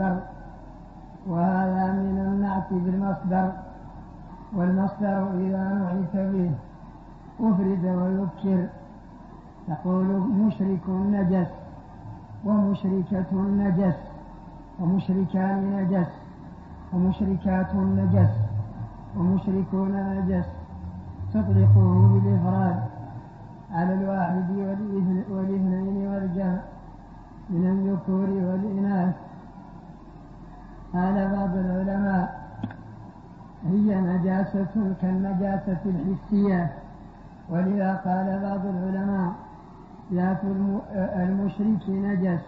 أصله مصدر وهذا من النعت بالمصدر والمصدر إذا نعت به أفرد ويكر تقول مشرك نجس ومشركة نجس ومشركان نجس ومشركات نجس ومشركون نجس. تطلقه بالإفراد على الواحد والإثنين والجمع من الذكور والإناث. قال بعض العلماء هي نجاسة كالنجاسة الحسية. ولذا قال بعض العلماء ذات المشرك نجس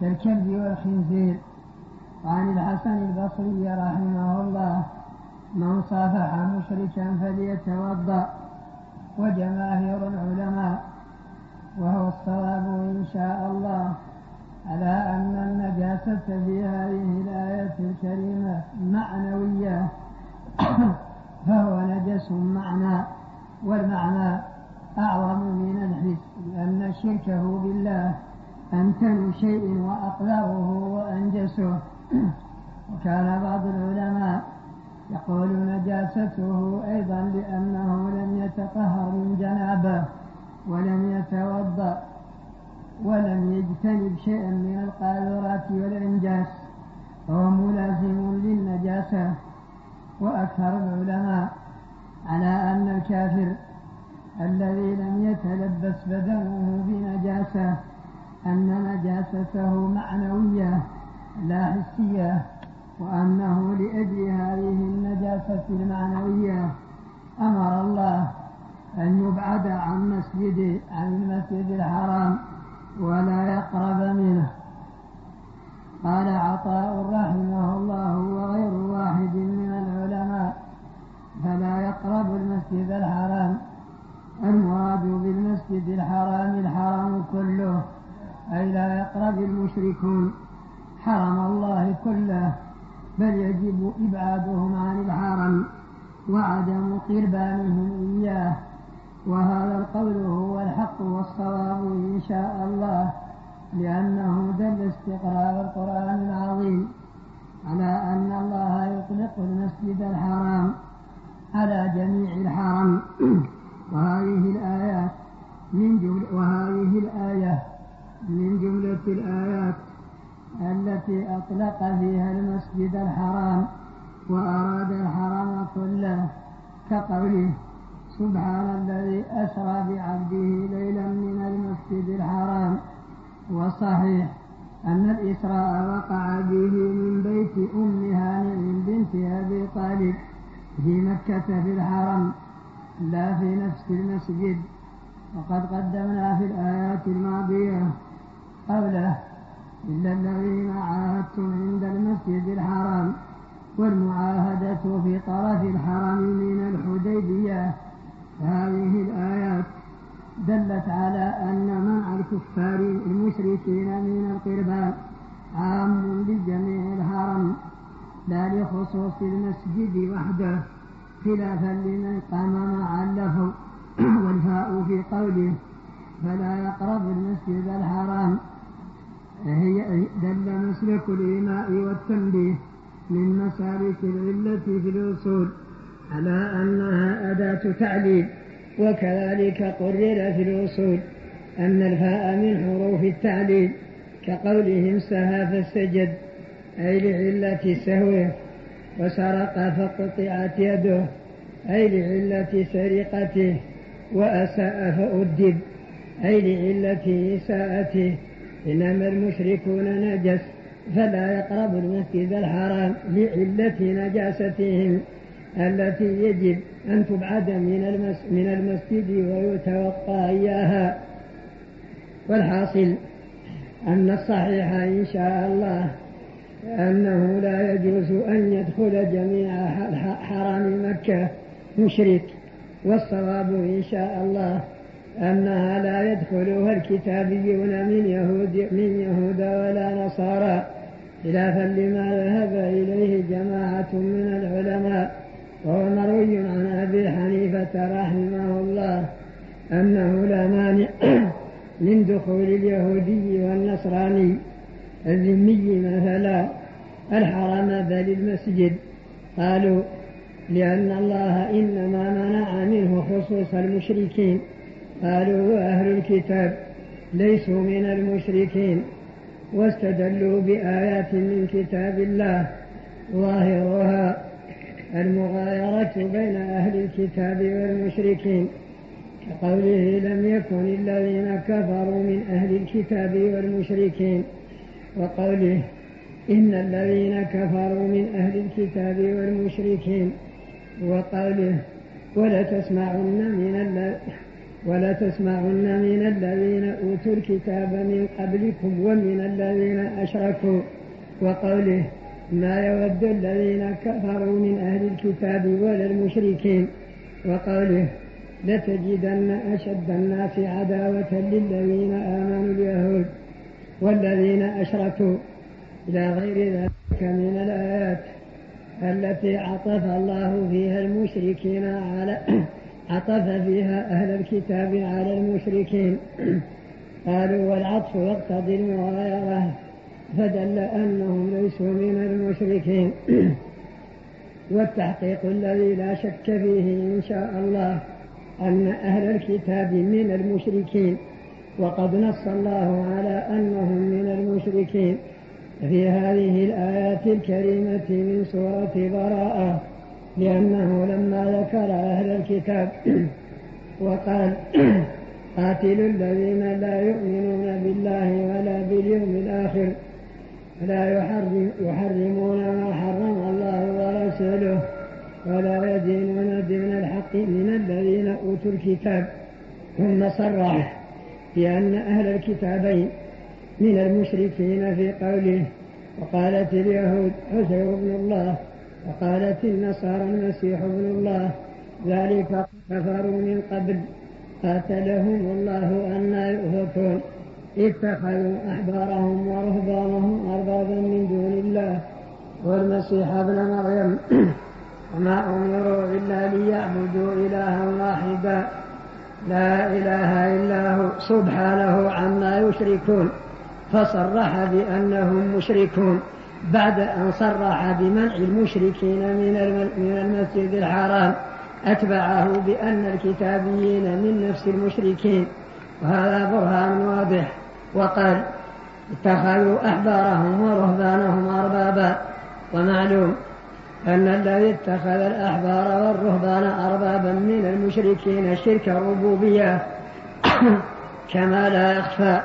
كالكلب والخنزير. وعن الحسن البصري رحمه الله من صافح مشركا فليتوضأ. وجماهير العلماء وهو الصواب إن شاء الله. على أن النجاسة في هذه الآية الكريمة معنوية فهو نجس معنى والمعنى أعظم من الحس لأن شركه بالله أمتن شيء وأقدره وأنجسه. وكان بعض العلماء يقول نجاسته أيضا لأنه لم يتطهر من جنابه ولم يتوضأ. ولم يجتنب شيئا من القاذورات والإنجاس فهو ملازم للنجاسة. وأكثر العلماء على أن الكافر الذي لم يتلبس بدنه بنجاسة أن نجاسته معنوية لا حسية وأنه لأجل هذه النجاسة المعنوية أمر الله أن يبعد عن مسجد عن المسجد الحرام. ولا يقرب منه. قال عطاء رحمه الله وغير واحد من العلماء فلا يقرب المسجد الحرام. المراد بالمسجد الحرام الحرام كله أي لا يقرب المشركون. حرم الله كله بل يجب إبعادهم عن الحرم وعدم قربانهم إياه. وهذا القول هو الحق والصواب إن شاء الله لأنه دل استقرار القرآن العظيم على أن الله يطلق المسجد الحرام على جميع الحرم. وهذه الآيات من جملة وهذه الآية من جملة الآيات التي أطلق فيها المسجد الحرام وأراد الحرم كله كقوله سبحان الذي أسرى بعبده ليلا من المسجد الحرام. وصحيح أن الإسراء وقع به من بيت أم هانئ بنت أبي طالب في مكة في الحرم لا في نفس المسجد. وقد قدمنا في الآيات الماضية قوله إلا الذين عاهدتم عند المسجد الحرام والمعاهدة في طرف الحرم من الحديبية هذه الآيات دلت على أن منع الكفار المشركين من القربان عام لجميع الحرم لا لخصوص المسجد وحده خلافا لمن قام مع اللفظ والفاء في قوله فلا يقرب المسجد الحرام هي دل مسلك الإيماء والتنبيه من مسالك العلة في الأصول. على أنها أداة تعليل وكذلك قرر في الأصول أن الفاء من حروف التعليل كقولهم سهى فسجد أي لعلة سهوه وسرق فقطعت يده أي لعلة سرقته وأساء فأدب أي لعلة إساءته. إنما المشركون نجس فلا يقرب المسجد الحرام لعلة نجاستهم. التي يجب أن تبعد من من المسجد ويتوقى إياها. والحاصل أن الصحيح إن شاء الله أنه لا يجوز أن يدخل جميع حرم مكة مشرك. والصواب إن شاء الله أنها لا يدخلها الكتابيون من يهود من يهود ولا نصارى. خلافا لما ذهب إليه جماعة من العلماء. وهو مروي عن أبي حنيفة رحمه الله أنه لا مانع من دخول اليهودي والنصراني الذمي مثلا. الحرم بل المسجد. قالوا لأن الله إنما منع منه خصوص المشركين. قالوا وأهل الكتاب ليسوا من المشركين. واستدلوا بآيات من كتاب الله. ظاهرها المغايرة بين أهل الكتاب والمشركين كقوله لم يكن الذين كفروا من أهل الكتاب والمشركين وقوله إن الذين كفروا من أهل الكتاب والمشركين وقوله ولتسمعن من ولتسمعن من الذين أوتوا الكتاب من قبلكم ومن الذين أشركوا وقوله ما يود الذين كفروا من أهل الكتاب ولا المشركين وقوله لتجدن أشد الناس عداوة للذين آمنوا اليهود والذين أشركوا إلى غير ذلك من الآيات التي عطف الله فيها المشركين على عطف فيها أهل الكتاب على المشركين. قالوا والعطف يقتضي المغايرة. فدل أنهم ليسوا من المشركين. والتحقيق الذي لا شك فيه إن شاء الله أن أهل الكتاب من المشركين. وقد نص الله على أنهم من المشركين في هذه الآيات الكريمة من سورة براءة لأنه لما ذكر أهل الكتاب وقال قاتلوا الذين لا يؤمنون بالله ولا باليوم الآخر لا يحرم يحرمون ما حرم الله ورسوله ولا يدينون دين الحق من الذين أوتوا الكتاب. ثم صرح بأن أهل الكتابين من المشركين في قوله وقالت اليهود عزير بن الله. وقالت النصارى المسيح ابن الله. ذلك كفروا من قبل قاتلهم الله أن يؤفكون اتخذوا أحبارهم ورهبانهم أربابا من دون الله والمسيح ابن مريم. وما أمروا إلا ليعبدوا إلها واحدا. لا إله إلا هو سبحانه عما يشركون. فصرح بأنهم مشركون. بعد أن صرح بمنع المشركين من المسجد الحرام أتبعه بأن الكتابيين من نفس المشركين. وهذا برهان واضح. وقال اتخذوا أحبارهم ورهبانهم أربابا. ومعلوم أن الذي اتخذ الأحبار والرهبان أربابا من المشركين شرك الربوبية كما لا يخفى.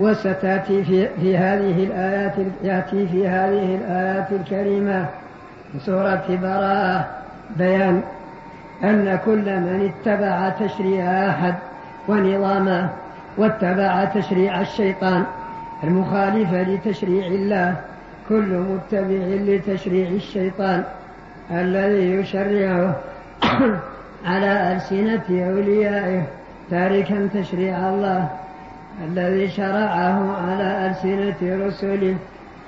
وستأتي في, في هذه الآيات يأتي في هذه الآيات الكريمة في سورة براءة بيان أن كل من اتبع تشريع أحد ونظامه واتبع تشريع الشيطان المخالف لتشريع الله. كل متبع لتشريع الشيطان الذي يشرعه على ألسنة أوليائه. تاركا تشريع الله الذي شرعه على ألسنة رسله.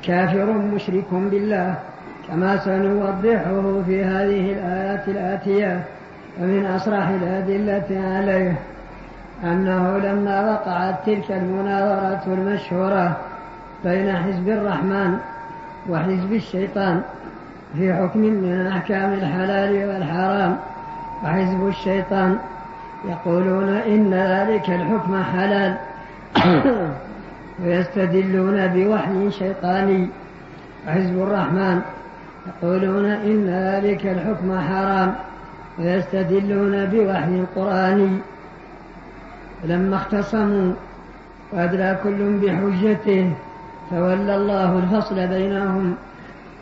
كافر مشرك بالله كما سنوضحه في هذه الآيات الآتية ومن أصرح الأدلة عليه. أنه لما وقعت تلك المناظرة المشهورة بين حزب الرحمن وحزب الشيطان في حكم من أحكام الحلال والحرام وحزب الشيطان يقولون إن ذلك الحكم حلال ويستدلون بوحي شيطاني. وحزب الرحمن يقولون إن ذلك الحكم حرام ويستدلون بوحي قرآني. لما اختصموا وأدلى كل بحجته تولى الله الفصل بينهم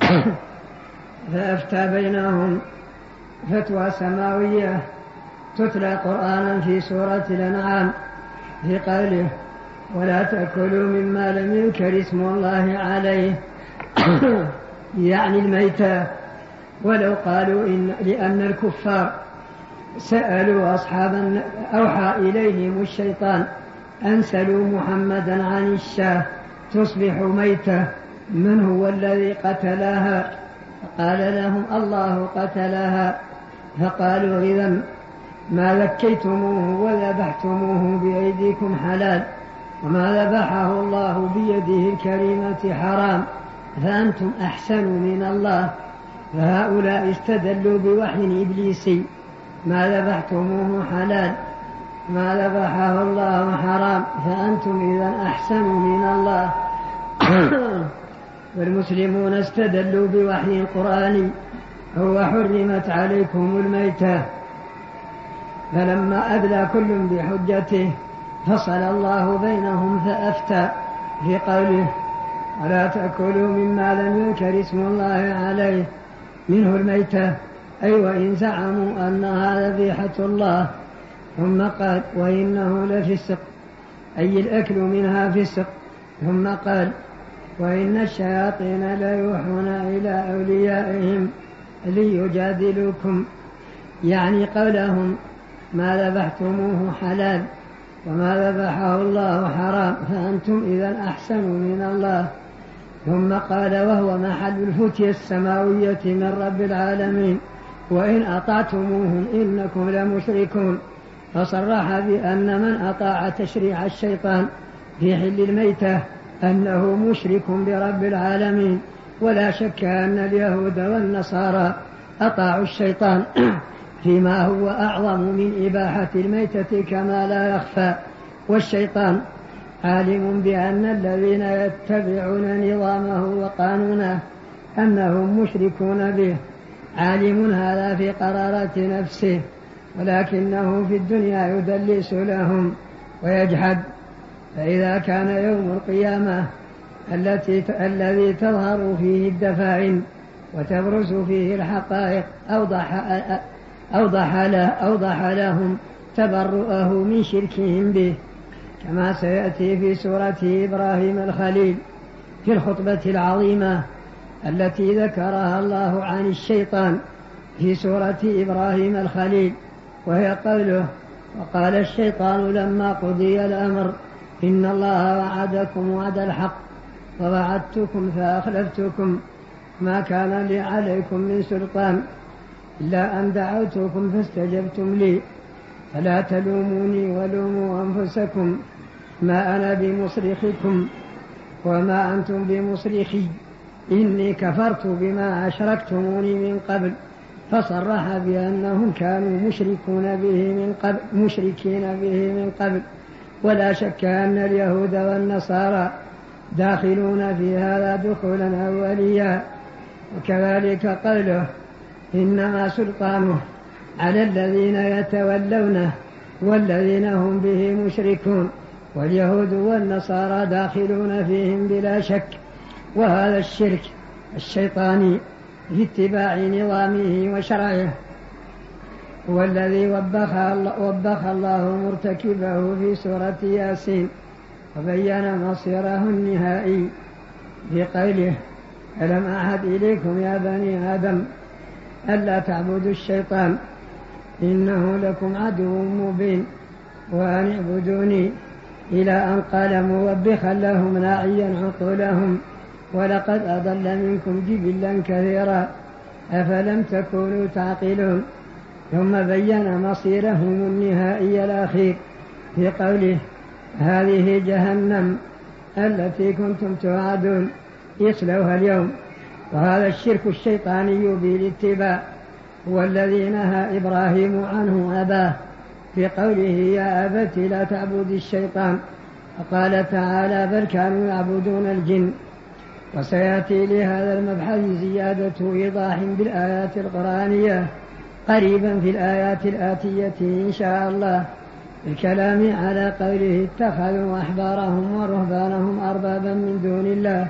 فأفتى بينهم فتوى سماوية تتلى قرآنا في سورة الأنعام في قوله ولا تأكلوا مما لم ينكر اسم الله عليه يعني الميتة ولو قالوا إن لأن الكفار سألوا أصحاب أوحى إليهم الشيطان أن سلوا محمدا عن الشاه تصبح ميتة. من هو الذي قتلها فقال لهم الله قتلها فقالوا إذا ما ذكيتموه وذبحتموه بأيديكم حلال وما ذبحه الله بيده الكريمة حرام فأنتم أحسن من الله. فهؤلاء استدلوا بوحي إبليسي. ما ذبحتموه حلال ما ذبحه الله حرام فأنتم إذا أحسن من الله. والمسلمون استدلوا بوحي القرآن هو حرمت عليكم الميتة. فلما أدلى كل بحجته فصل الله بينهم فأفتى في قوله ولا تأكلوا مما لم ينكر اسم الله عليه منه الميتة. أي وإن زعموا أنها ذبيحة الله ثم قال وإنه لفسق أي الأكل منها فسق. ثم قال وإن الشياطين ليوحون إلى أوليائهم ليجادلوكم. يعني قولهم ما ذبحتموه حلال وما ذبحه الله حرام فأنتم إذا أحسن من الله. ثم قال وهو محل الفتية السماوية من رب العالمين. وإن أطعتموهم إنكم لمشركون. فصرح بأن من أطاع تشريع الشيطان في حل الميتة أنه مشرك برب العالمين. ولا شك أن اليهود والنصارى أطاعوا الشيطان فيما هو أعظم من إباحة الميتة كما لا يخفى. والشيطان عالم بأن الذين يتبعون نظامه وقانونه أنهم مشركون به. عالم هذا في قرارة نفسه ولكنه في الدنيا يدلس لهم ويجحد. فإذا كان يوم القيامة التي الذي تظهر فيه الدفاعن وتبرز فيه الحقائق أوضح أوضح, له أوضح لهم تبرؤه من شركهم به كما سيأتي في سورة إبراهيم الخليل في الخطبة العظيمة. التي ذكرها الله عن الشيطان في سورة إبراهيم الخليل وهي قوله وقال الشيطان لما قضي الأمر إن الله وعدكم وعد الحق ووعدتكم فأخلفتكم ما كان لي عليكم من سلطان إلا أن دعوتكم فاستجبتم لي. فلا تلوموني ولوموا أنفسكم ما أنا بمصرخكم وما أنتم بمصرخي. إني كفرت بما أشركتموني من قبل فصرح بأنهم كانوا مشركون به من قبل مشركين به من قبل. ولا شك أن اليهود والنصارى داخلون في هذا دخولا أوليا وكذلك قوله إنما سلطانه على الذين يتولونه والذين هم به مشركون. واليهود والنصارى داخلون فيهم بلا شك. وهذا الشرك الشيطاني في اتباع نظامه وشرعه. هو الذي وبخ الله, وبخ الله مرتكبه في سورة ياسين وبين مصيره النهائي بقوله ألم أعهد إليكم يا بني آدم ألا تعبدوا الشيطان إنه لكم عدو مبين وأن اعبدوني إلى أن قال موبخا لهم ناعيا عقولهم. ولقد أضل منكم جبلا كثيرا أفلم تكونوا تعقلون. ثم بين مصيرهم النهائي الأخير في قوله هذه جهنم التي كنتم توعدون يصلوها اليوم. وهذا الشرك الشيطاني بالاتباع. هو الذي نهى إبراهيم عنه أباه في قوله يا أبت لا تعبد الشيطان. وقال تعالى بل كانوا يعبدون الجن. وسيأتي لهذا المبحث زيادة إيضاح بالآيات القرآنية قريبا في الآيات الآتية إن شاء الله الكلام على قوله اتخذوا أحبارهم ورهبانهم أربابا من دون الله.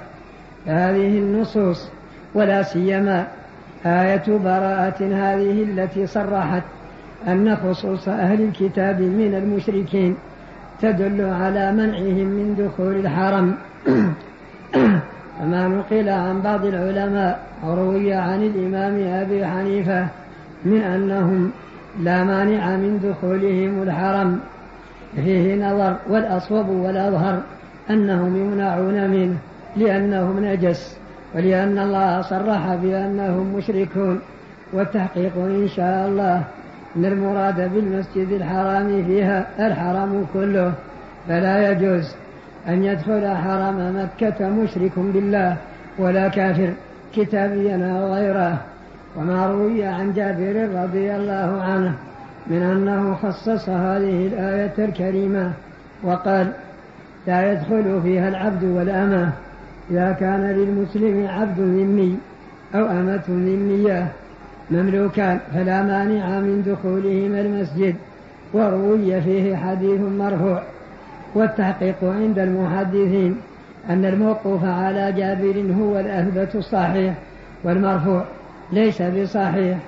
هذه النصوص ولا سيما آية براءة هذه التي صرحت أن خصوص أهل الكتاب من المشركين تدل على منعهم من دخول الحرم. كما نقل عن بعض العلماء وروي عن الإمام أبي حنيفة من أنهم لا مانع من دخولهم الحرم فيه نظر والأصوب والأظهر أنهم يمنعون منه لأنهم نجس ولأن الله صرح بأنهم مشركون والتحقيق إن شاء الله أن المراد بالمسجد الحرام فيها الحرم كله فلا يجوز. أن يدخل حرم مكة مشرك بالله ولا كافر كتابيا أو غيره. وما روي عن جابر رضي الله عنه من أنه خصص هذه الآية الكريمة وقال لا يدخل فيها العبد والأمة إذا كان للمسلم عبد ذمي أو أمة ذمية مملوكان فلا مانع من دخولهما المسجد. وروي فيه حديث مرفوع. والتحقيق عند المحدثين أن الموقوف على جابر هو الأثبت الصحيح والمرفوع ليس بصحيح.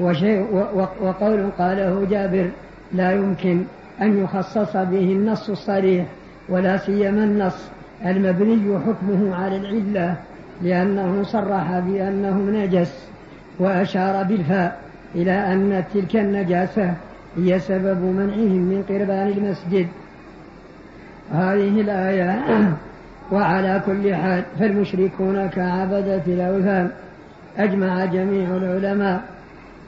وشيء وقول قاله جابر لا يمكن أن يخصص به النص الصريح ولا سيما النص المبني حكمه على العلة لأنه صرح بأنه نجس وأشار بالفاء إلى أن تلك النجاسة هي سبب منعهم من قربان المسجد. هذه الآية وعلى كل حال فالمشركون كعبدة الأوثان أجمع جميع العلماء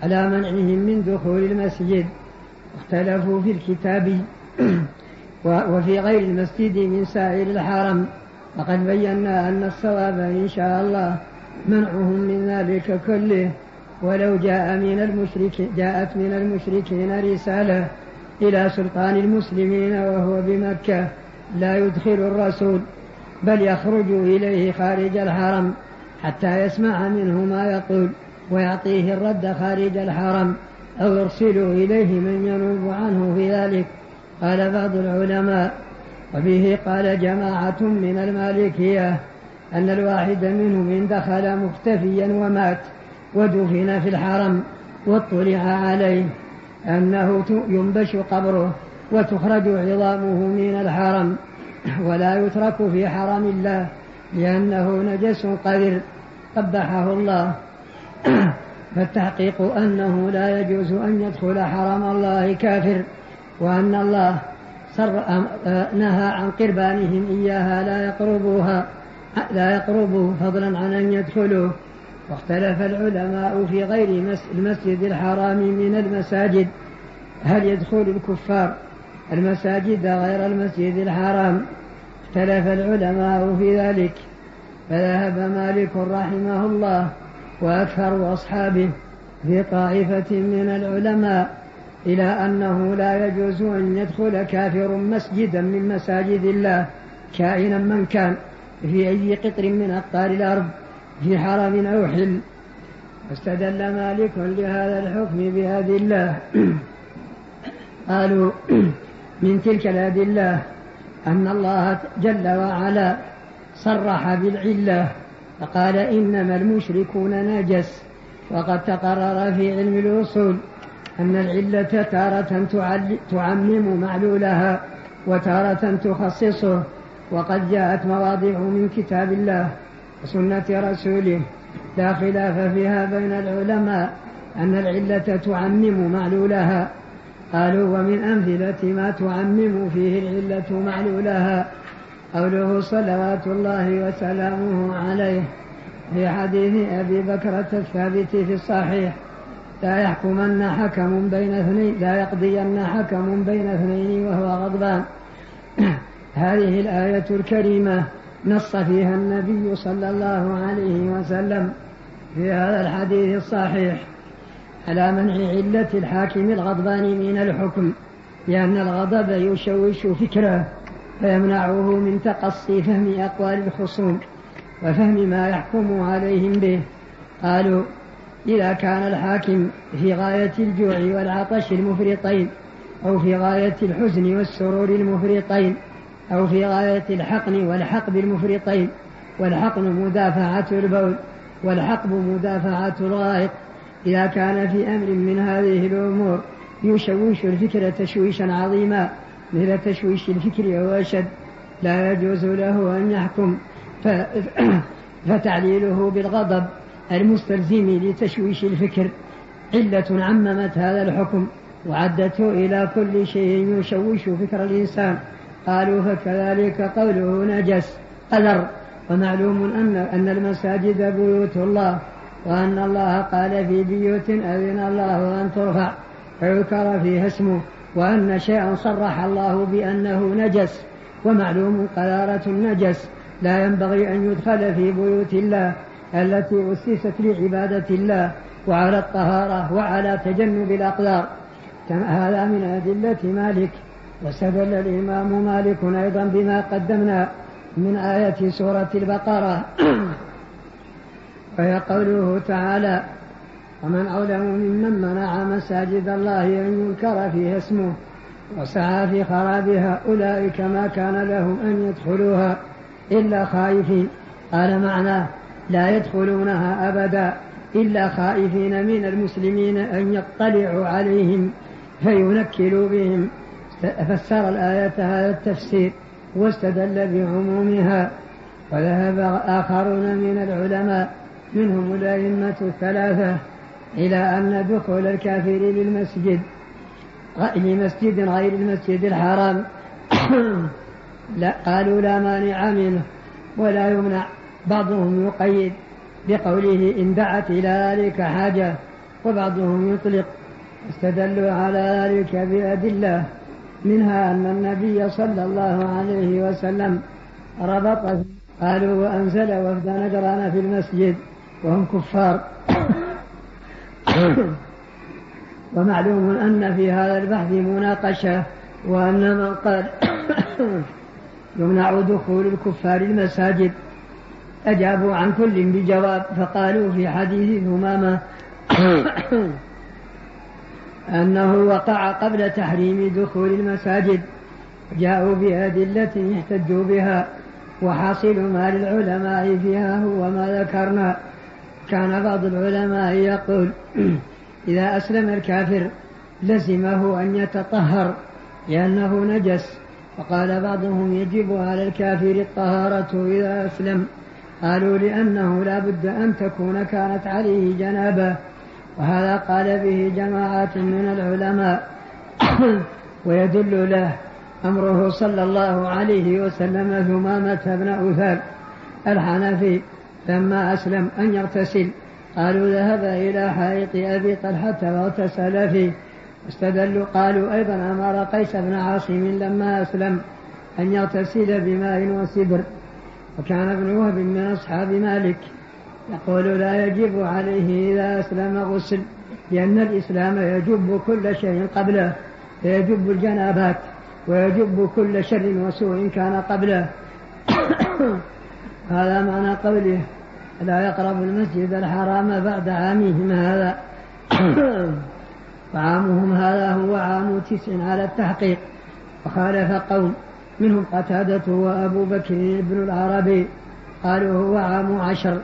على منعهم من دخول المسجد اختلفوا في الكتاب وفي غير المسجد من سائر الحرم. وقد بينا أن الصواب إن شاء الله منعهم من ذلك كله. ولو جاء من المشرك جاءت من المشركين رسالة إلى سلطان المسلمين وهو بمكة. لا يدخل الرسول بل يخرج إليه خارج الحرم حتى يسمع منه ما يقول ويعطيه الرد خارج الحرم أو يرسل إليه من ينوب عنه في ذلك. قال بعض العلماء وبه قال جماعة من المالكية أن الواحد منهم إن دخل مختفيا ومات ودفن في الحرم واطلع عليه أنه ينبش قبره. وتخرج عظامه من الحرم ولا يترك في حرم الله لأنه نجس قذر قبحه الله. فالتحقيق أنه لا يجوز أن يدخل حرم الله كافر وأن الله نهى عن قربانهم إياها لا يقربوها لا يقربوا فضلا عن أن يدخلوا. واختلف العلماء في غير المسجد الحرام من المساجد هل يدخل الكفار؟ المساجد غير المسجد الحرام. اختلف العلماء في ذلك فذهب مالك رحمه الله وأكثر أصحابه في طائفة من العلماء إلى أنه لا يجوز أن يدخل كافر مسجدا من مساجد الله كائنا من كان في أي قطر من أقطار الأرض في حرم أو حل. واستدل مالك لهذا الحكم بأدلة قالوا من تلك الأدلة أن الله جل وعلا صرح بالعلة فقال إنما المشركون نجس وقد تقرر في علم الأصول أن العلة تارة تعمم معلولها وتارة تخصصه وقد جاءت مواضع من كتاب الله وسنة رسوله لا خلاف فيها بين العلماء أن العلة تعمم معلولها قالوا ومن أمثلة ما تعمم فيه العلة معلولها قوله صلوات الله وسلامه عليه في حديث أبي بكرة الثابت في الصحيح. لا يحكمن حكم بين اثنين لا يقضين حكم بين اثنين وهو غضبان. هذه الآية الكريمة نص فيها النبي صلى الله عليه وسلم في هذا الحديث الصحيح. على منع علة الحاكم الغضبان من الحكم لأن الغضب يشوش فكره فيمنعه من تقصي فهم أقوال الخصوم وفهم ما يحكم عليهم به. قالوا إذا كان الحاكم في غاية الجوع والعطش المفرطين أو في غاية الحزن والسرور المفرطين أو في غاية الحقن والحقب المفرطين والحقن مدافعة البول والحقب مدافعة الغائط إذا كان في أمر من هذه الأمور يشوش الفكر تشويشا عظيما مثل تشويش الفكر وأشد لا يجوز له أن يحكم. فتعليله بالغضب المستلزم لتشويش الفكر. علة عممت هذا الحكم وعدته إلى كل شيء يشوش فكر الإنسان. قالوا فكذلك قوله نجس قدر. ومعلوم أن أن المساجد بيوت الله. وأن الله قال في بيوت أذن الله أن ترفع فيذكر فيها اسمه وأن شيئا صرح الله بأنه نجس ومعلوم قذارة النجس. لا ينبغي أن يدخل في بيوت الله التي أسست لعبادة الله وعلى الطهارة وعلى تجنب الأقدار. هذا من أدلة مالك واستدل الإمام مالك أيضا بما قدمنا من آية سورة البقرة. وهي قوله تعالى ومن أظلم ممن منع مساجد الله أن يذكر فيها اسمه وسعى في خرابها أولئك ما كان لهم أن يدخلوها إلا خائفين قال معناه لا يدخلونها أبدا إلا خائفين من المسلمين أن يطلعوا عليهم فينكلوا بهم فسر الآية هذا التفسير واستدل بعمومها وذهب آخرون من العلماء منهم الأئمة الثلاثة إلى أن دخول الكافر للمسجد لمسجد غير المسجد الحرام. لا قالوا لا مانع منه ولا يمنع. بعضهم يقيد بقوله إن دعت إلى ذلك حاجة وبعضهم يطلق. استدلوا على ذلك بأدلة منها أن النبي صلى الله عليه وسلم ربط قالوا وأنزل وفد نجران في المسجد. وهم كفار. ومعلوم أن في هذا البحث مناقشة وأن من قال يمنع دخول الكفار المساجد. أجابوا عن كل بجواب فقالوا في حديث ثمامة أنه وقع قبل تحريم دخول المساجد. جاءوا بأدلة يحتجوا بها وحاصل ما للعلماء فيها هو ما ذكرنا. كان بعض العلماء يقول إذا أسلم الكافر لزمه أن يتطهر لأنه نجس وقال بعضهم يجب على الكافر الطهارة إذا أسلم. قالوا لأنه لا بد أن تكون كانت عليه جنابة. وهذا قال به جماعة من العلماء. ويدل له أمره صلى الله عليه وسلم ثمامة بن أثال الحنفي. لما أسلم أن يغتسل. قالوا ذهب إلى حائط أبي طلحة واغتسل فيه. استدلوا قالوا أيضا أمر قيس بن عاصم لما أسلم أن يغتسل بماء وسدر. وكان ابن وهب من أصحاب مالك. يقول لا يجب عليه إذا أسلم غسل لأن الإسلام يجب كل شيء قبله فيجب الجنابات ويجب كل شر وسوء كان قبله. هذا معنى قوله. لا يقرب المسجد الحرام بعد عامهم هذا. وعامهم هذا هو عام تسع على التحقيق. وخالف قوم منهم قتادة وأبو بكر بن العربي. قالوا هو عام عشر.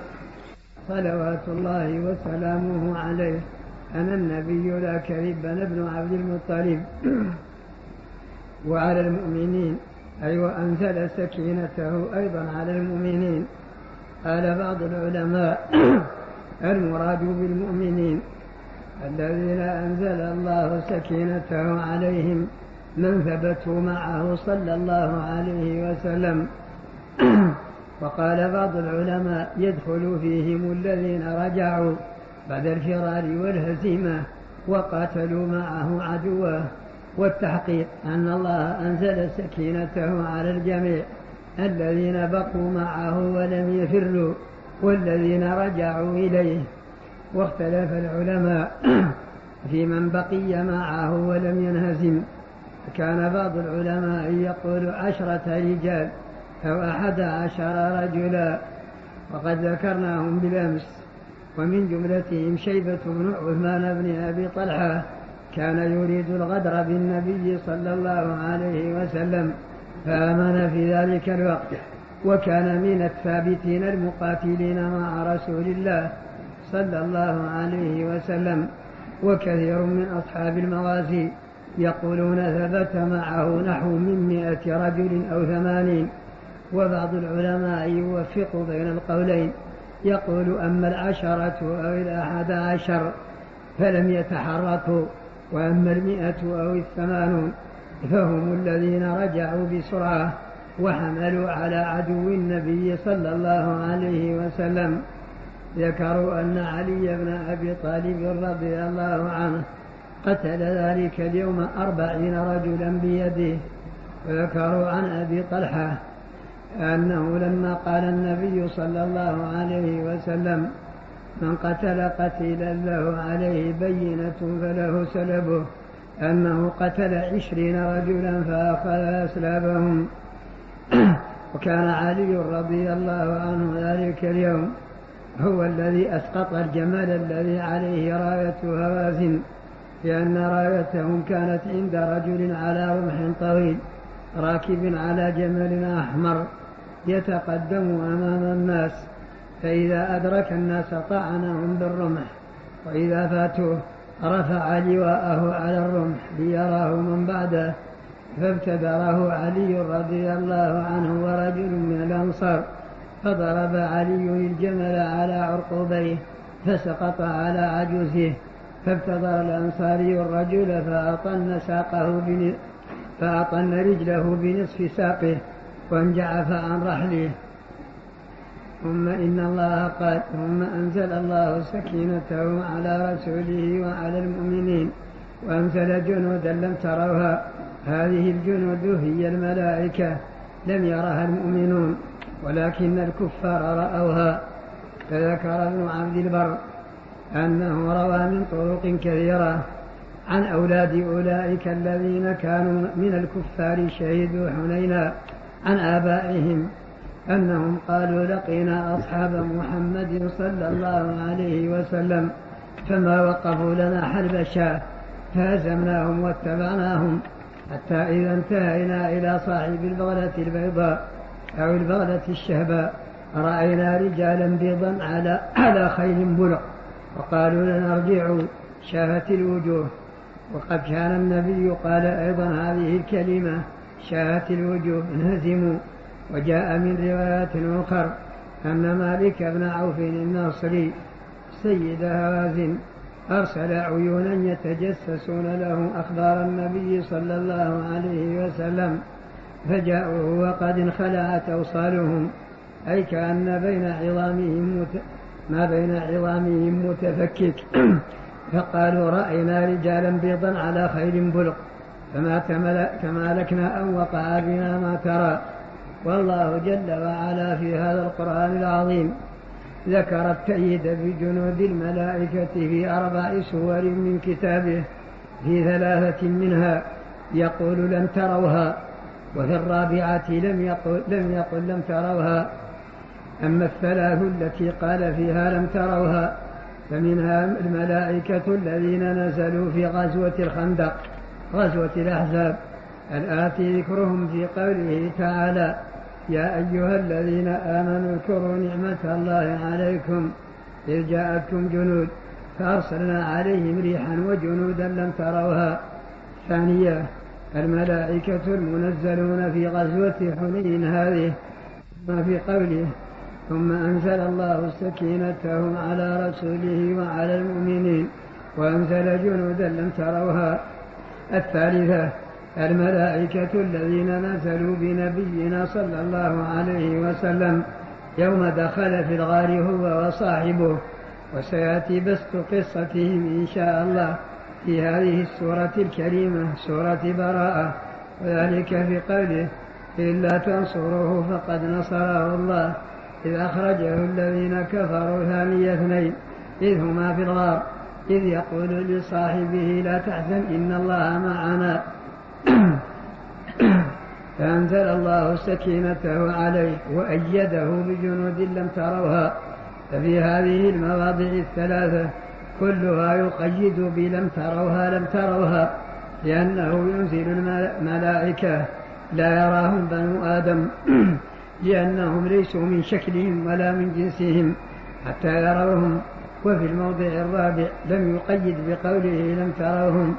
صلوات الله وسلامه عليه. أنا النبي لا كذب بن عبد المطلب. وعلى المؤمنين أي وأنزل سكينته أيضا على المؤمنين. قال بعض العلماء المراد بالمؤمنين الذين أنزل الله سكينته عليهم من ثبتوا معه صلى الله عليه وسلم. وقال بعض العلماء يدخل فيهم الذين رجعوا بعد الفرار والهزيمة وقاتلوا معه عدوه. والتحقيق أن الله أنزل سكينته على الجميع. الذين بقوا معه ولم يفروا والذين رجعوا إليه. واختلف العلماء في من بقي معه ولم ينهزم. كان بعض العلماء يقول عشرة رجال أو أحد عشر رجلا. وقد ذكرناهم بالأمس. ومن جملتهم شيبة بن عثمان بن أبي طلحة كان يريد الغدر بالنبي صلى الله عليه وسلم. فآمن في ذلك الوقت وكان من الثابتين المقاتلين مع رسول الله صلى الله عليه وسلم وكثير من أصحاب المغازي يقولون ثبت معه نحو من مئة رجل أو ثمانين وبعض العلماء يوفق بين القولين يقول أما العشرة أو الأحد عشر فلم يتحركوا وأما المئة أو الثمانون فهم الذين رجعوا بسرعة وحملوا على عدو النبي صلى الله عليه وسلم. ذكروا أن علي بن أبي طالب رضي الله عنه قتل ذلك اليوم أربعين رجلا بيده. وذكروا عن أبي طلحة أنه لما قال النبي صلى الله عليه وسلم من قتل قتيلا له عليه بينة فله سلبه. أنه قتل عشرين رجلا فأخذ أسلابهم. وكان علي رضي الله عنه ذلك اليوم هو الذي أسقط الجمل الذي عليه راية هوازن لأن رايتهم كانت عند رجل على رمح طويل راكب على جمل أحمر يتقدم أمام الناس فإذا أدرك الناس طعنهم بالرمح وإذا فاتوه رفع لواءه على الرمح ليراه من بعده فابتدره علي رضي الله عنه ورجل من الأنصار فضرب علي الجمل على عرقوبيه فسقط على عجوزه فابتدر الأنصاري الرجل فأطن ساقه فأطن رجله بنصف ساقه وانجعف عن رحله. ثم إن الله قال ثم أنزل الله سكينته على رسوله وعلى المؤمنين وأنزل جنودا لم تروها. هذه الجنود هي الملائكة لم يرها المؤمنون ولكن الكفار رأوها. فذكر ابن عبد البر أنه روى من طرق كثيرة عن أولاد أولئك الذين كانوا من الكفار شهدوا حنينا عن آبائهم. أنهم قالوا لقينا أصحاب محمد صلى الله عليه وسلم فما وقفوا لنا حلب شاة فهزمناهم واتبعناهم حتى إذا انتهينا إلى صاحب البغلة البيضاء أو البغلة الشهباء. رأينا رجالا بيضا على على خيل بلق وقالوا لنا ارجعوا شافت الوجوه. وقد كان النبي قال أيضا هذه الكلمة شاهت الوجوه انهزموا. وجاء من روايات أخر أن مالك بن عوف الناصري سيد هوازن أرسل عيونا يتجسسون له أخبار النبي صلى الله عليه وسلم فجاءوا وقد انخلعت أوصالهم أي كأن بين عظامهم مت... ما بين عظامهم متفكك. فقالوا رأينا رجالا بيضا على خيل بلق فما تمالكنا أن وقع بنا ما ترى. والله جل وعلا في هذا القرآن العظيم ذكر التأييد بجنود الملائكة في أربع سور من كتابه في ثلاثة منها يقول لم تروها وفي الرابعة لم يقل لم يقل لم تروها. أما الثلاث التي قال فيها لم تروها فمنها الملائكة الذين نزلوا في غزوة الخندق غزوة الأحزاب. الآتي ذكرهم في قوله تعالى يا أيها الذين آمنوا اذكروا نعمة الله عليكم إذ جاءتكم جنود فأرسلنا عليهم ريحا وجنودا لم تروها. ثانية الملائكة المنزلون في غزوة حنين هذه ما في قوله ثم أنزل الله سكينته على رسوله وعلى المؤمنين وأنزل جنودا لم تروها. الثالثة الملائكة الذين نزلوا بنبينا صلى الله عليه وسلم يوم دخل في الغار هو وصاحبه وسيأتي بسط قصتهم إن شاء الله في هذه السورة الكريمة سورة براءة. وذلك في قوله إلا تنصروه فقد نصره الله. إذ أخرجه الذين كفروا ثاني اثنين إذ هما في الغار إذ يقول لصاحبه لا تحزن إن الله معنا. فأنزل الله سكينته عليه وأيده بجنود لم تروها ففي هذه المواضع الثلاثة كلها يقيد بلم تروها لم تروها لأنه ينزل الملائكة لا يراهم بنو آدم لأنهم ليسوا من شكلهم ولا من جنسهم حتى يروهم وفي الموضع الرابع لم يقيد بقوله لم تروهم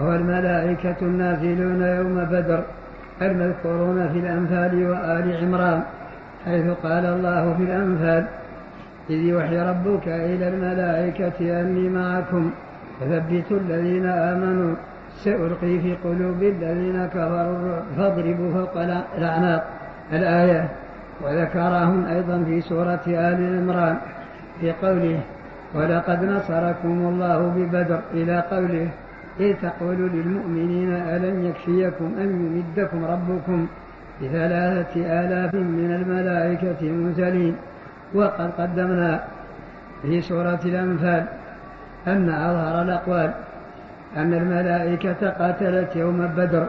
وهو الملائكة النازلون يوم بدر المذكورون في الأنفال وآل عمران حيث قال الله في الأنفال إذ يوحي ربك إلى الملائكة أني معكم فثبتوا الذين آمنوا سألقي في قلوب الذين كفروا فاضربوا فوق الأعناق الآية وذكرهم أيضا في سورة آل عمران في قوله ولقد نصركم الله ببدر إلى قوله إذ تقول للمؤمنين ألم يكفيكم أن يمدكم ربكم بثلاثة آلاف من الملائكة منزلين وقد قدمنا في سورة الأنفال أن أظهر الأقوال أن الملائكة قاتلت يوم بدر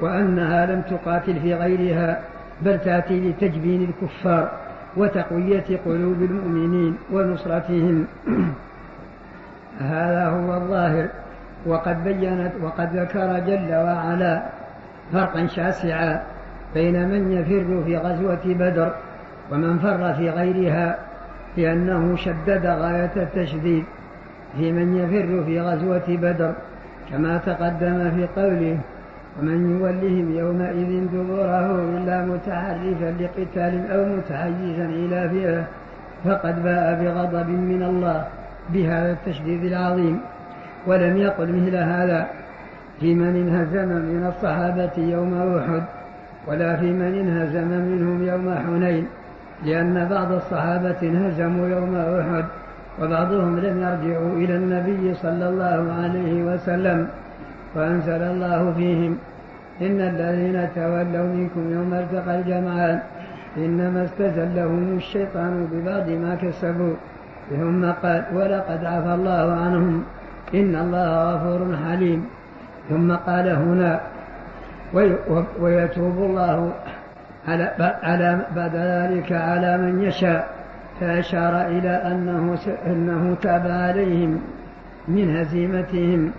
وأنها لم تقاتل في غيرها بل تأتي لتجبين الكفار وتقوية قلوب المؤمنين ونصرتهم. هذا هو الظاهر. وقد بينت وقد ذكر جل وعلا فرقا شاسعا بين من يفر في غزوة بدر ومن فر في غيرها لأنه شدد غاية التشديد في من يفر في غزوة بدر كما تقدم في قوله ومن يولهم يومئذ دبره إلا متحرفا لقتال أو متحيزا إلى فئة فقد باء بغضب من الله بهذا التشديد العظيم. ولم يقل مثل هذا في من انهزم من الصحابة يوم أحد ولا في من انهزم منهم يوم حنين لأن بعض الصحابة انهزموا يوم أحد وبعضهم لم يرجعوا إلى النبي صلى الله عليه وسلم وأنزل الله فيهم إن الذين تولوا منكم يوم التقى الجمعان إنما استزلهم الشيطان ببعض ما كسبوا ثم قال ولقد عفى الله عنهم. إن الله غفور حليم. ثم قال هنا ويتوب الله على على بعد ذلك على من يشاء. فأشار إلى أنه أنه تاب عليهم من هزيمتهم.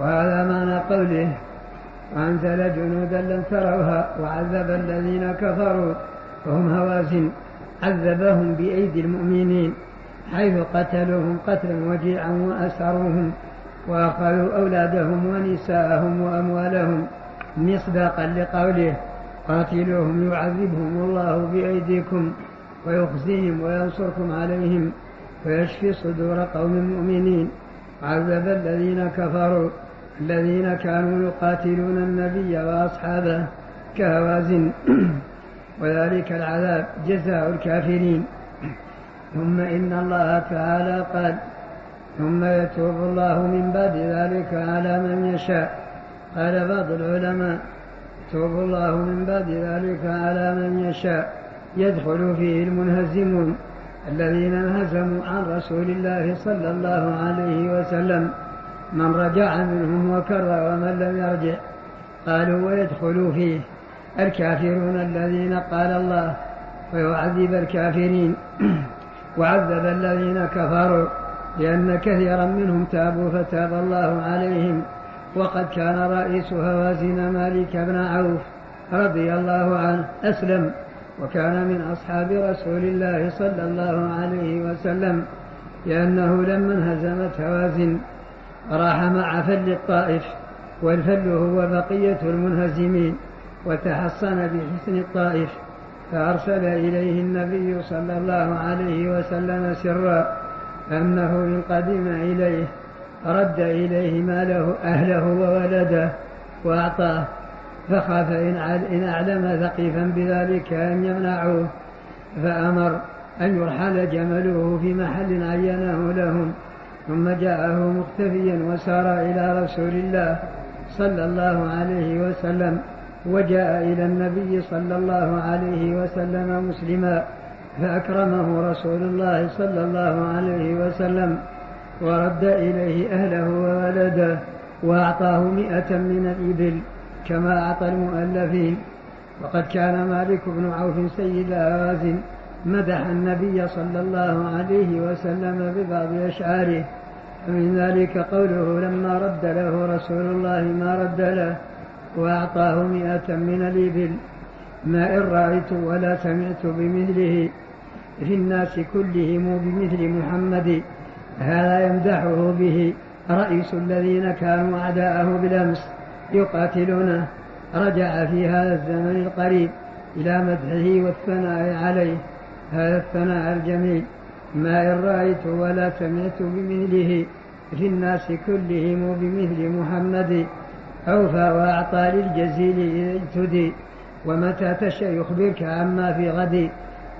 وهذا معنى قوله وأنزل جنودا لم تروها وعذب الذين كفروا وهم هوازن. عذبهم بأيدي المؤمنين. حيث قتلوهم قتلا وجيعا وأسروهم وأخذوا أولادهم ونساءهم وأموالهم مصداقا لقوله قاتلوهم يعذبهم الله بأيديكم ويخزيهم وينصركم عليهم ويشفي صدور قوم مؤمنين عذب الذين كفروا الذين كانوا يقاتلون النبي وأصحابه كهوازن وذلك العذاب جزاء الكافرين. ثم إن الله تعالى قال ثم يتوب الله من بعد ذلك على من يشاء. قال بعض العلماء يتوب الله من بعد ذلك على من يشاء. يدخل فيه المنهزمون الذين انهزموا عن رسول الله صلى الله عليه وسلم. من رجع منهم وكر ومن لم يرجع. قالوا ويدخل فيه الكافرون الذين قال الله ويعذب الكافرين. وعذب الذين كفروا لأن كثيرا منهم تابوا فتاب الله عليهم. وقد كان رئيس هوازن مالك بن عوف رضي الله عنه أسلم وكان من أصحاب رسول الله صلى الله عليه وسلم لأنه لما انهزمت هوازن راح مع فل الطائف والفل هو بقية المنهزمين وتحصن بحسن الطائف. فأرسل إليه النبي صلى الله عليه وسلم سرا أنه إن قدم إليه رد إليه ماله أهله وولده وأعطاه فخاف إن أعلم ثقيفا بذلك أن يمنعوه فأمر أن يرحل جمله في محل عينه لهم ثم جاءه مختفيا وسار إلى رسول الله صلى الله عليه وسلم. وجاء إلى النبي صلى الله عليه وسلم مسلما فأكرمه رسول الله صلى الله عليه وسلم ورد إليه أهله وولده وأعطاه مئة من الإبل كما أعطى المؤلفين. وقد كان مالك بن عوف سيد هوازن مدح النبي صلى الله عليه وسلم ببعض أشعاره. ومن ذلك قوله لما رد له رسول الله ما رد له وأعطاه مئة من الإبل. ما إن رأيت ولا سمعت بمثله. في الناس كلهم بمثل محمد. هذا يمدحه به. رئيس الذين كانوا أعداءه بالأمس يقاتلونه. رجع في هذا الزمن القريب إلى مدحه والثناء عليه. هذا الثناء الجميل. ما إن رأيت ولا سمعت بمثله. في الناس كلهم بمثل محمد. أوفى وأعطى للجزيل إذا اجتدي ومتى تشاء يخبرك عما في غد.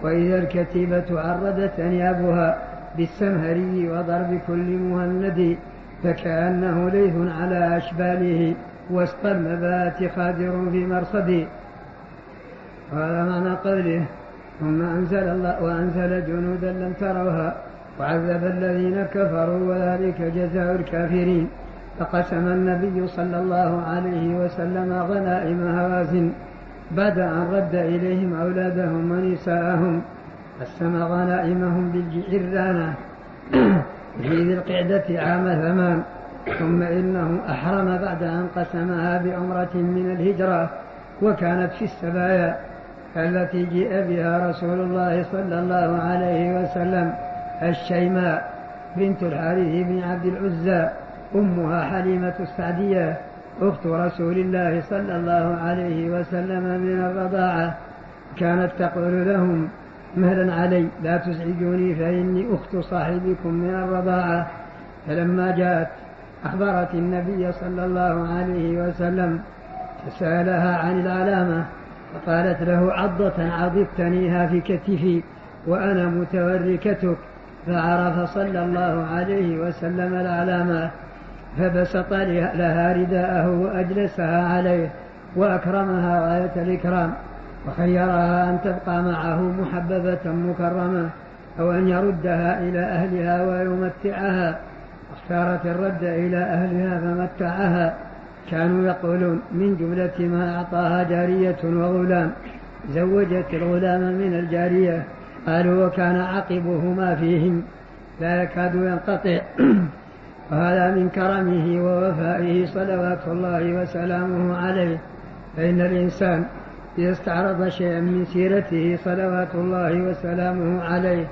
وإذا الكتيبة عردت أنيابها بالسمهري وضرب كل مهند فكأنه ليث على أشباله وسط المبات خادر في مرصد. وهذا معنى قوله؟ ثم أنزل الله وأنزل جنودا لم تروها وعذب الذين كفروا وذلك جزاء الكافرين. فقسم النبي صلى الله عليه وسلم غنائم هوازن بعد أن رد إليهم أولادهم ونساءهم. قسم غنائمهم بالجعرانة في ذي القعدة عام ثمان ثم إنه أحرم بعد أن قسمها بعمرة من الهجرة وكانت في السبايا التي جيء بها رسول الله صلى الله عليه وسلم الشيماء بنت الحارث بن عبد العزى. أمها حليمة السعدية أخت رسول الله صلى الله عليه وسلم من الرضاعة كانت تقول لهم مهلا علي لا تزعجوني فإني أخت صاحبكم من الرضاعة. فلما جاءت أخبرت النبي صلى الله عليه وسلم فسألها عن العلامة فقالت له عضة عضدتنيها في كتفي وأنا متوركتك. فعرف صلى الله عليه وسلم العلامة فبسط لها رداءه وأجلسها عليه وأكرمها غاية الإكرام وخيرها أن تبقى معه محببة مكرمة أو أن يردها إلى أهلها ويمتعها. اختارت الرد إلى أهلها فمتعها كانوا يقولون من جملة ما أعطاها جارية وغلام. زوجت الغلام من الجارية قالوا وكان عقبهما فيهم لا يكاد ينقطع. وهذا من كرمه ووفائه صلوات الله وسلامه عليه. فإن الإنسان إذا استعرض شيئا من سيرته صلوات الله وسلامه عليه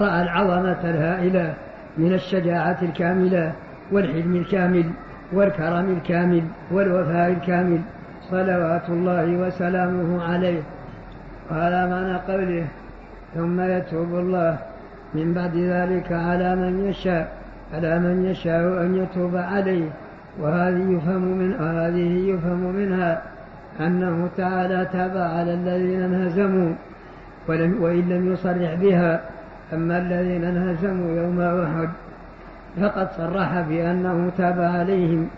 رأى العظمة الهائلة من الشجاعة الكاملة والحلم الكامل والكرم الكامل والوفاء الكامل صلوات الله وسلامه عليه. وهذا معنى قوله ثم يتوب الله من بعد ذلك على من يشاء على من يشاء أن يتوب عليه وهذه يفهم من وهذه يفهم منها أنه تعالى تاب على الذين انهزموا ولم وإن لم يصرح بها أما الذين انهزموا يوم أحد فقد صرح بأنه تاب عليهم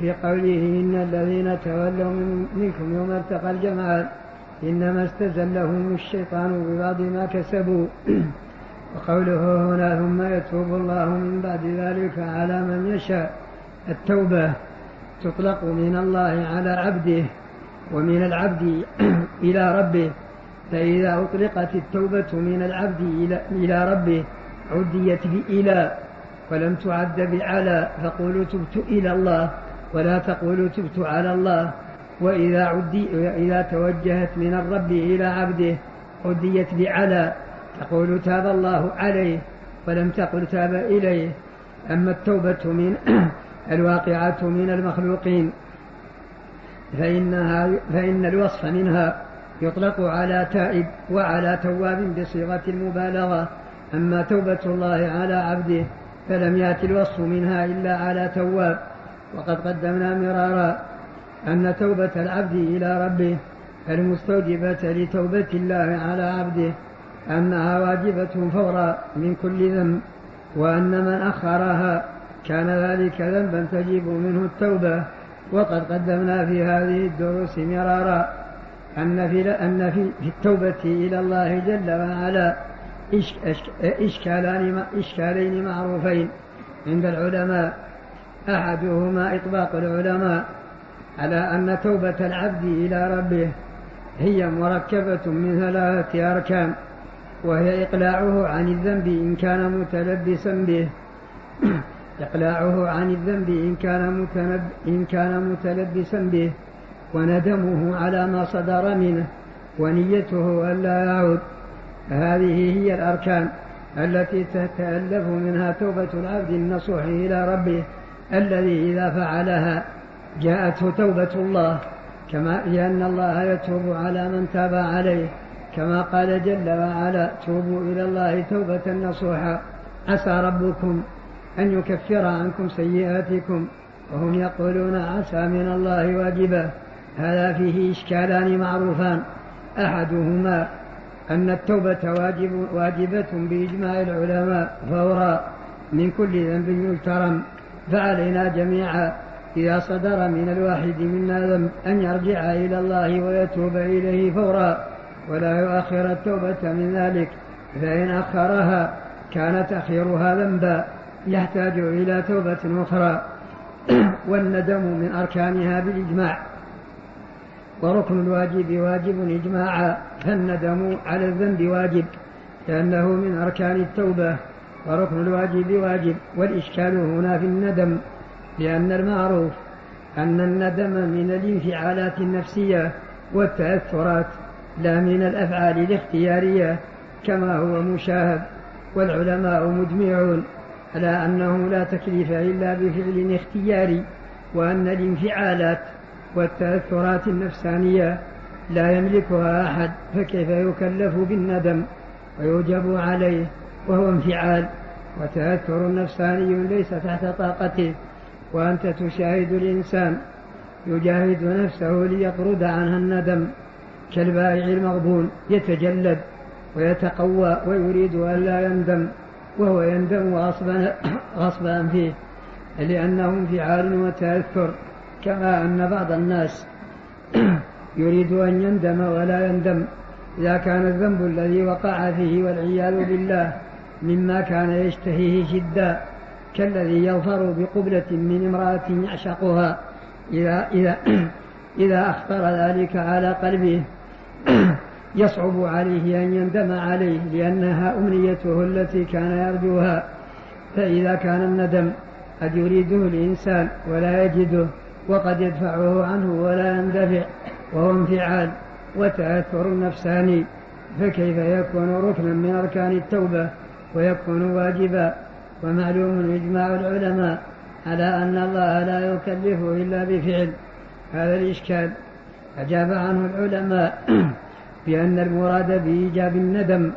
في قوله إن الذين تولوا منكم يوم التقى الجمعان إنما استزلهم الشيطان ببعض ما كسبوا. وقوله هنا ثم يتوب الله من بعد ذلك على من يشاء. التوبة تطلق من الله على عبده ومن العبد إلى ربه. فإذا أطلقت التوبة من العبد إلى ربه عديت بإلى ولم تعد بعلى فقولوا تبت إلى الله ولا تقولوا تبت على الله. وإذا عدي إذا توجهت من الرب إلى عبده عديت بعلى تقول تاب الله عليه ولم تقل تاب إليه. أما التوبة من الواقعة من المخلوقين فإنها فإن الوصف منها يطلق على تائب وعلى تواب بصيغة المبالغة. أما توبة الله على عبده فلم يأتي الوصف منها إلا على تواب. وقد قدمنا مرارا أن توبة العبد إلى ربه المستوجبة لتوبة الله على عبده. أنها واجبة فورا من كل ذنب وأن من أخرها كان ذلك ذنبا تجب منه التوبة. وقد قدمنا في هذه الدروس مرارا أن في أن في التوبة إلى الله جل وعلا إشكالان إشكالين معروفين عند العلماء. أحدهما إطلاق العلماء على أن توبة العبد إلى ربه هي مركبة من ثلاثة أركان. وهي إقلاعه عن الذنب إن كان متلبسا به. إقلاعه عن الذنب إن كان, إن كان متلبسا به. وندمه على ما صدر منه. ونيته ألا يعود. هذه هي الأركان التي تتألف منها توبة العبد النصوح إلى ربه الذي إذا فعلها جاءته توبة الله. كما لأن الله يتوب على من تاب عليه. كما قال جل وعلا توبوا إلى الله توبة نصوحا. عسى ربكم أن يكفر عنكم سيئاتكم. وهم يقولون عسى من الله واجبا. هذا فيه إشكالان معروفان. أحدهما أن التوبة واجب واجبة بإجماع العلماء فورا. من كل ذنب يجترم فعلينا جميعا إذا صدر من الواحد منا ذنب أن يرجع إلى الله ويتوب إليه فورا. ولا يؤخر التوبة من ذلك فإن أخرها كان تأخيرها ذنبا يحتاج إلى توبة أخرى. والندم من أركانها بالإجماع. وركن الواجب واجب إجماعا فالندم على الذنب واجب لأنه من أركان التوبة. وركن الواجب واجب والإشكال هنا في الندم لأن المعروف أن الندم من الانفعالات النفسية والتأثرات لا من الأفعال الاختيارية كما هو مشاهد والعلماء مجمعون على أنه لا تكليف إلا بفعل اختياري وأن الانفعالات والتأثرات النفسانية لا يملكها أحد فكيف يكلف بالندم ويوجب عليه وهو انفعال؟ وتأثر نفساني ليس تحت طاقته وأنت تشاهد الإنسان يجاهد نفسه ليطرد عنها الندم. كالبائع المغبون يتجلد ويتقوى ويريد أن لا يندم وهو يندم غصبا غصبا فيه لأنه انفعال وتأثر كما أن بعض الناس يريد أن يندم ولا يندم. إذا كان الذنب الذي وقع فيه والعياذ بالله مما كان يشتهيه جدا كالذي يظفر بقبلة من امرأة يعشقها إذا إذا إذا أخطر ذلك على قلبه يصعب عليه أن يندم عليه لأنها أمنيته التي كان يرجوها فإذا كان الندم قد يريده الإنسان ولا يجده وقد يدفعه عنه ولا يندفع وهو انفعال وتأثر نفساني فكيف يكون ركنا من أركان التوبة ويكون واجبا؟ ومعلوم إجماع العلماء على أن الله لا يكلف إلا بفعل. هذا الإشكال. أجاب عنه العلماء بأن المراد بإيجاب الندم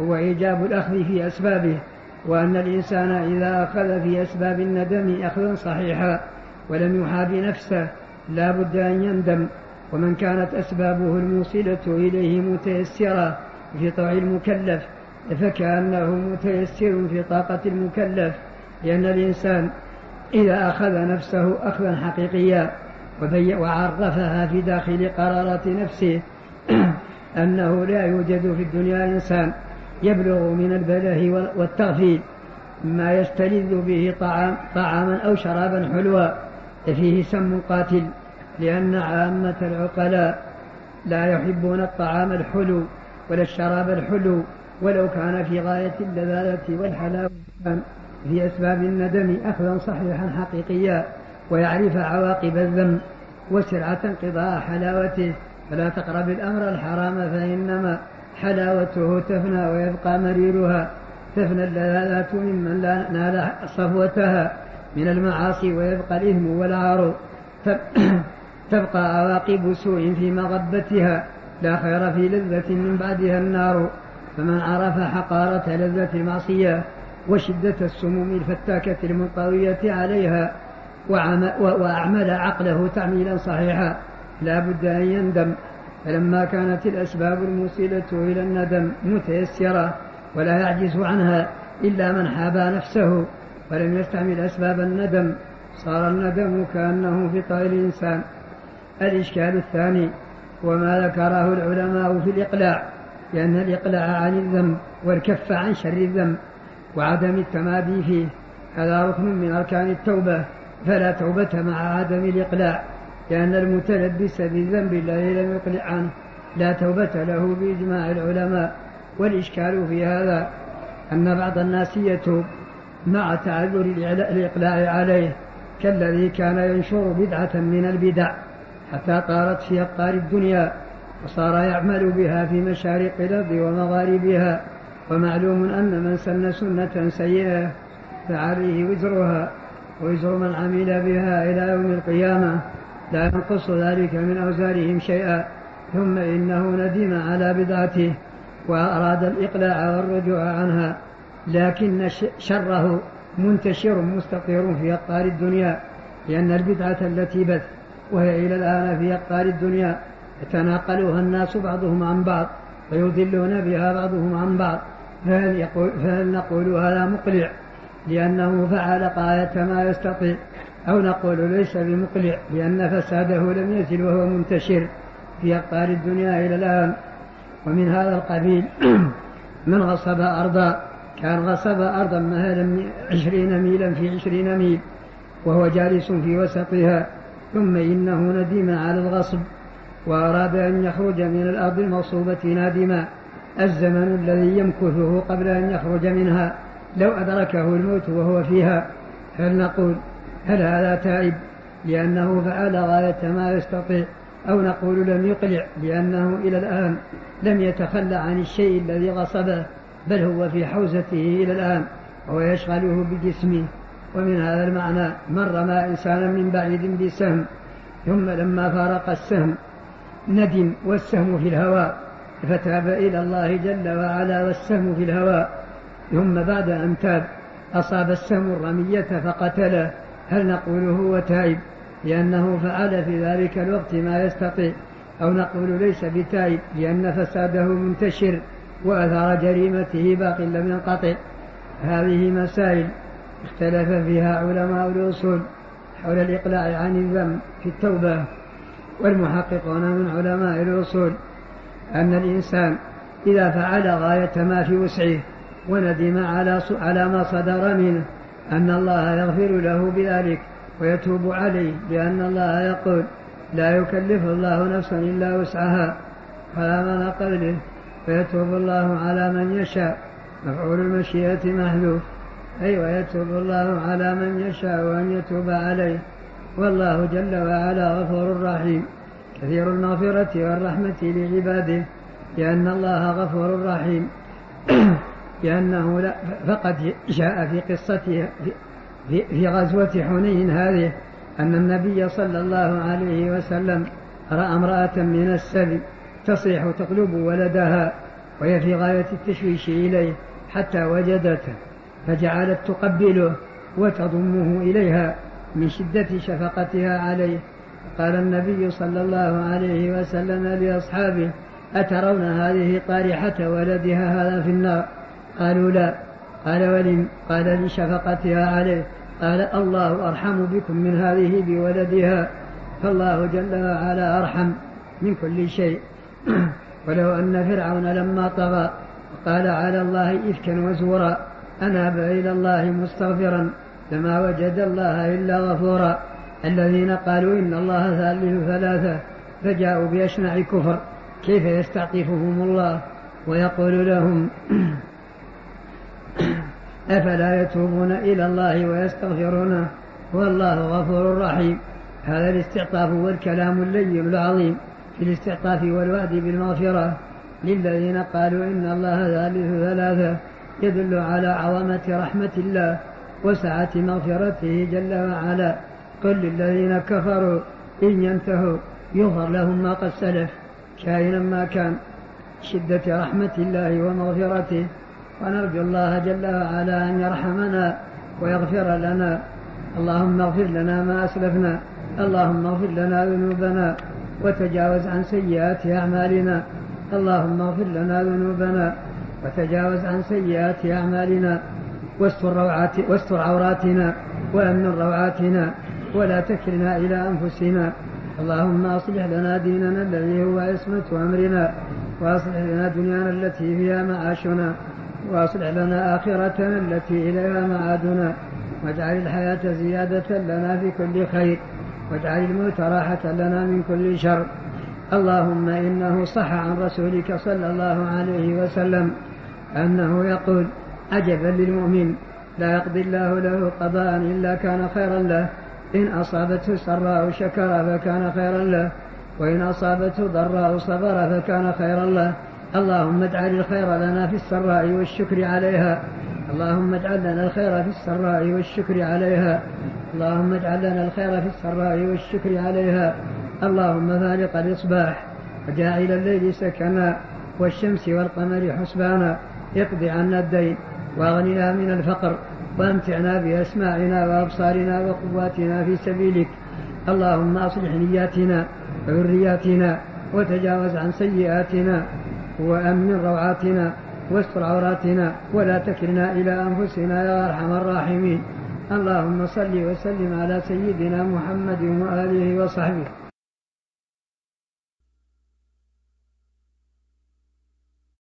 هو إيجاب الأخذ في أسبابه وأن الإنسان إذا أخذ في أسباب الندم أخذا صحيحا ولم يحاب نفسه لا بد أن يندم. ومن كانت أسبابه الموصلة إليه متيسرة في طوع المكلف فكأنه متيسر في طاقة المكلف لأن الإنسان إذا أخذ نفسه أخذا حقيقيا. وعرفها في داخل قرارات نفسه أنه لا يوجد في الدنيا إنسان يبلغ من البله والتغفيل ما يستلذ به طعام طعاما أو شرابا حلوا. فيه سم قاتل لأن عامة العقلاء لا يحبون الطعام الحلو ولا الشراب الحلو ولو كان في غاية اللذاذة والحلاوة في أسباب الندم أخذا صحيحا حقيقيا. ويعرف عواقب الذنب وسرعة انقضاء حلاوته. فلا تقرب الأمر الحرام فإنما حلاوته تفنى ويبقى مريرها. تفنى اللذاذات ممن لا نال صفوتها من المعاصي ويبقى الإثم والعار. تبقى عواقب سوء في مغبتها. لا خير في لذة من بعدها النار. فمن عرف حقارة لذة المعصية وشدة السموم الفتاكة المنطوية عليها وأعمل عقله تعميلا صحيحا. لا بد أن يندم. فلما كانت الأسباب الموصلة إلى الندم متيسرة ولا يعجز عنها إلا من حابى نفسه ولم يستعمل أسباب الندم صار الندم كأنه في طائر الإنسان. الإشكال الثاني وما ذكره العلماء في الإقلاع لأن الإقلاع عن الذنب والكف عن شر الذنب وعدم التمادي فيه هذا ركن من أركان التوبة. فلا توبة مع عدم الإقلاع لأن المتلبس بالذنب الذي لم يقلع عنه. لا توبة له بإجماع العلماء والإشكال في هذا. أن بعض الناس يتوب مع تعذر الإقلاع عليه كالذي كان ينشر بدعة من البدع حتى طارت في أقطار الدنيا وصار يعمل بها في مشارق الأرض ومغاربها. ومعلوم أن من سن سنة سيئة فعليه وزرها. ووزر من عمل بها إلى يوم القيامة لا ينقص ذلك من أوزارهم شيئا ثم إنه ندم على بدعته وأراد الإقلاع والرجوع عنها لكن شره منتشر مستقر في أقطار الدنيا لأن البدعة التي بث وهي إلى الآن في أقطار الدنيا يتناقلها الناس بعضهم عن بعض ويضلون بها بعضهم عن بعض فهل, يقول فهل نقول هذا مقلع؟ لأنه فعل غاية ما يستطيع أو نقول ليس بمقلع لأن فساده لم يزل وهو منتشر في أقطار الدنيا إلى الآن. ومن هذا القبيل من غصب أرضا كان غصب أرضا مهلا عشرين ميلا في عشرين ميل وهو جالس في وسطها ثم إنه ندم على الغصب وأراد أن يخرج من الأرض المغصوبة نادما الزمن الذي يمكثه قبل أن يخرج منها. لو أدركه الموت وهو فيها هل نقول هل هذا تائب لأنه فعل غاية ما يستطيع؟ أو نقول لم يقلع لأنه إلى الآن لم يتخلى عن الشيء الذي غصبه بل هو في حوزته إلى الآن وهو يشغله بجسمه. ومن هذا المعنى من رمى إنسانا من بعيد بسهم ثم لما فارق السهم ندم والسهم في الهواء فتاب إلى الله جل وعلا والسهم في الهواء. ثم بعد أن تاب أصاب السهم الرمية فقتله. هل نقول هو تائب؟ لأنه فعل في ذلك الوقت ما يستطيع. أو نقول ليس بتائب لأن فساده منتشر وأثار جريمته باق لم ينقطع. هذه مسائل اختلف فيها علماء الأصول حول الإقلاع عن الذنب في التوبة. والمحققون من علماء الأصول أن الإنسان إذا فعل غاية ما في وسعه وندم على على ما صدر منه. أن الله يغفر له بذلك ويتوب عليه لأن الله يقول لا يكلف الله نفسا إلا وسعها فلا من قبله فيتوب الله على من يشاء. مفعول المشيئة محذوف. أي ويتوب الله على من يشاء أن يتوب عليه. والله جل وعلا غفور رحيم. كثير المغفرة والرحمة لعباده لأن الله غفور رحيم. لأنه لا فقد جاء في قصته في, في غزوة حنين هذه أن النبي صلى الله عليه وسلم رأى امرأة من السبي تصيح تقلب ولدها وهي في غاية التشويش إليه حتى وجدته فجعلت تقبله وتضمه إليها من شدة شفقتها عليه. قال النبي صلى الله عليه وسلم لأصحابه أترون هذه طارحة ولدها هذا في النار؟ قالوا لا. قال ولم؟ قال لشفقتها عليه. قال الله أرحم بكم من هذه بولدها. فالله جل وعلا أرحم من كل شيء. ولو أن فرعون لما طغى وقال على الله إفكا وزورا. أناب إلى الله مستغفرا لما وجد الله إلا غفورا. الذين قالوا إن الله ثالث ثلاثة فجاءوا بأشنع كفر. كيف يستعطفهم الله؟ ويقول لهم أفلا يتوبون إلى الله ويستغفرونه والله غفور رحيم. هذا الاستعطاف والكلام اللين العظيم في الاستعطاف والوعد بالمغفرة. للذين قالوا إن الله ثالث ثلاثة يدل على عظمة رحمة الله وسعة مغفرته جل وعلا. قل للذين كفروا إن ينتهوا يغفر لهم ما قد سلف. كائنا ما كان. شدة رحمة الله ومغفرته. ونرجو الله جل وعلا أن يرحمنا ويغفر لنا. اللهم اغفر لنا ما أسلفنا. اللهم اغفر لنا ذنوبنا. وتجاوز عن سيئات أعمالنا. اللهم اغفر لنا ذنوبنا. وتجاوز عن سيئات أعمالنا. واستر, واستر عوراتنا. وأمن روعاتنا. ولا تكلنا إلى أنفسنا. اللهم أصلح لنا ديننا الذي هو عصمة أمرنا. وأصلح لنا دنيانا التي فيها معاشنا. وأصلح لنا آخرتنا التي إليها معادنا واجعل الحياة زيادة لنا في كل خير واجعل الموت راحة لنا من كل شر. اللهم إنه صح عن رسولك صلى الله عليه وسلم أنه يقول عجبا للمؤمن لا يقضي الله له قضاء إلا كان خيرا له إن أصابته سراء شكر فكان خيرا له وإن أصابته ضراء صبر فكان خيرا له اللهم اجعل الخير لنا في السراء والشكر عليها. اللهم اجعل لنا الخير في السراء والشكر عليها. اللهم اجعل لنا الخير في السراء والشكر عليها. اللهم فارق الإصباح. وجاعل الليل سكنا والشمس والقمر حسبانا. اقض عنا الدين وأغننا من الفقر وأمتعنا بأسماعنا وأبصارنا وقواتنا في سبيلك. اللهم أصلح نياتنا وذرياتنا وتجاوز عن سيئاتنا. وأمن روعاتنا واستر عوراتنا ولا تكلنا إلى أنفسنا يا أرحم الراحمين. اللهم صل وسلم على سيدنا محمد وآله وصحبه.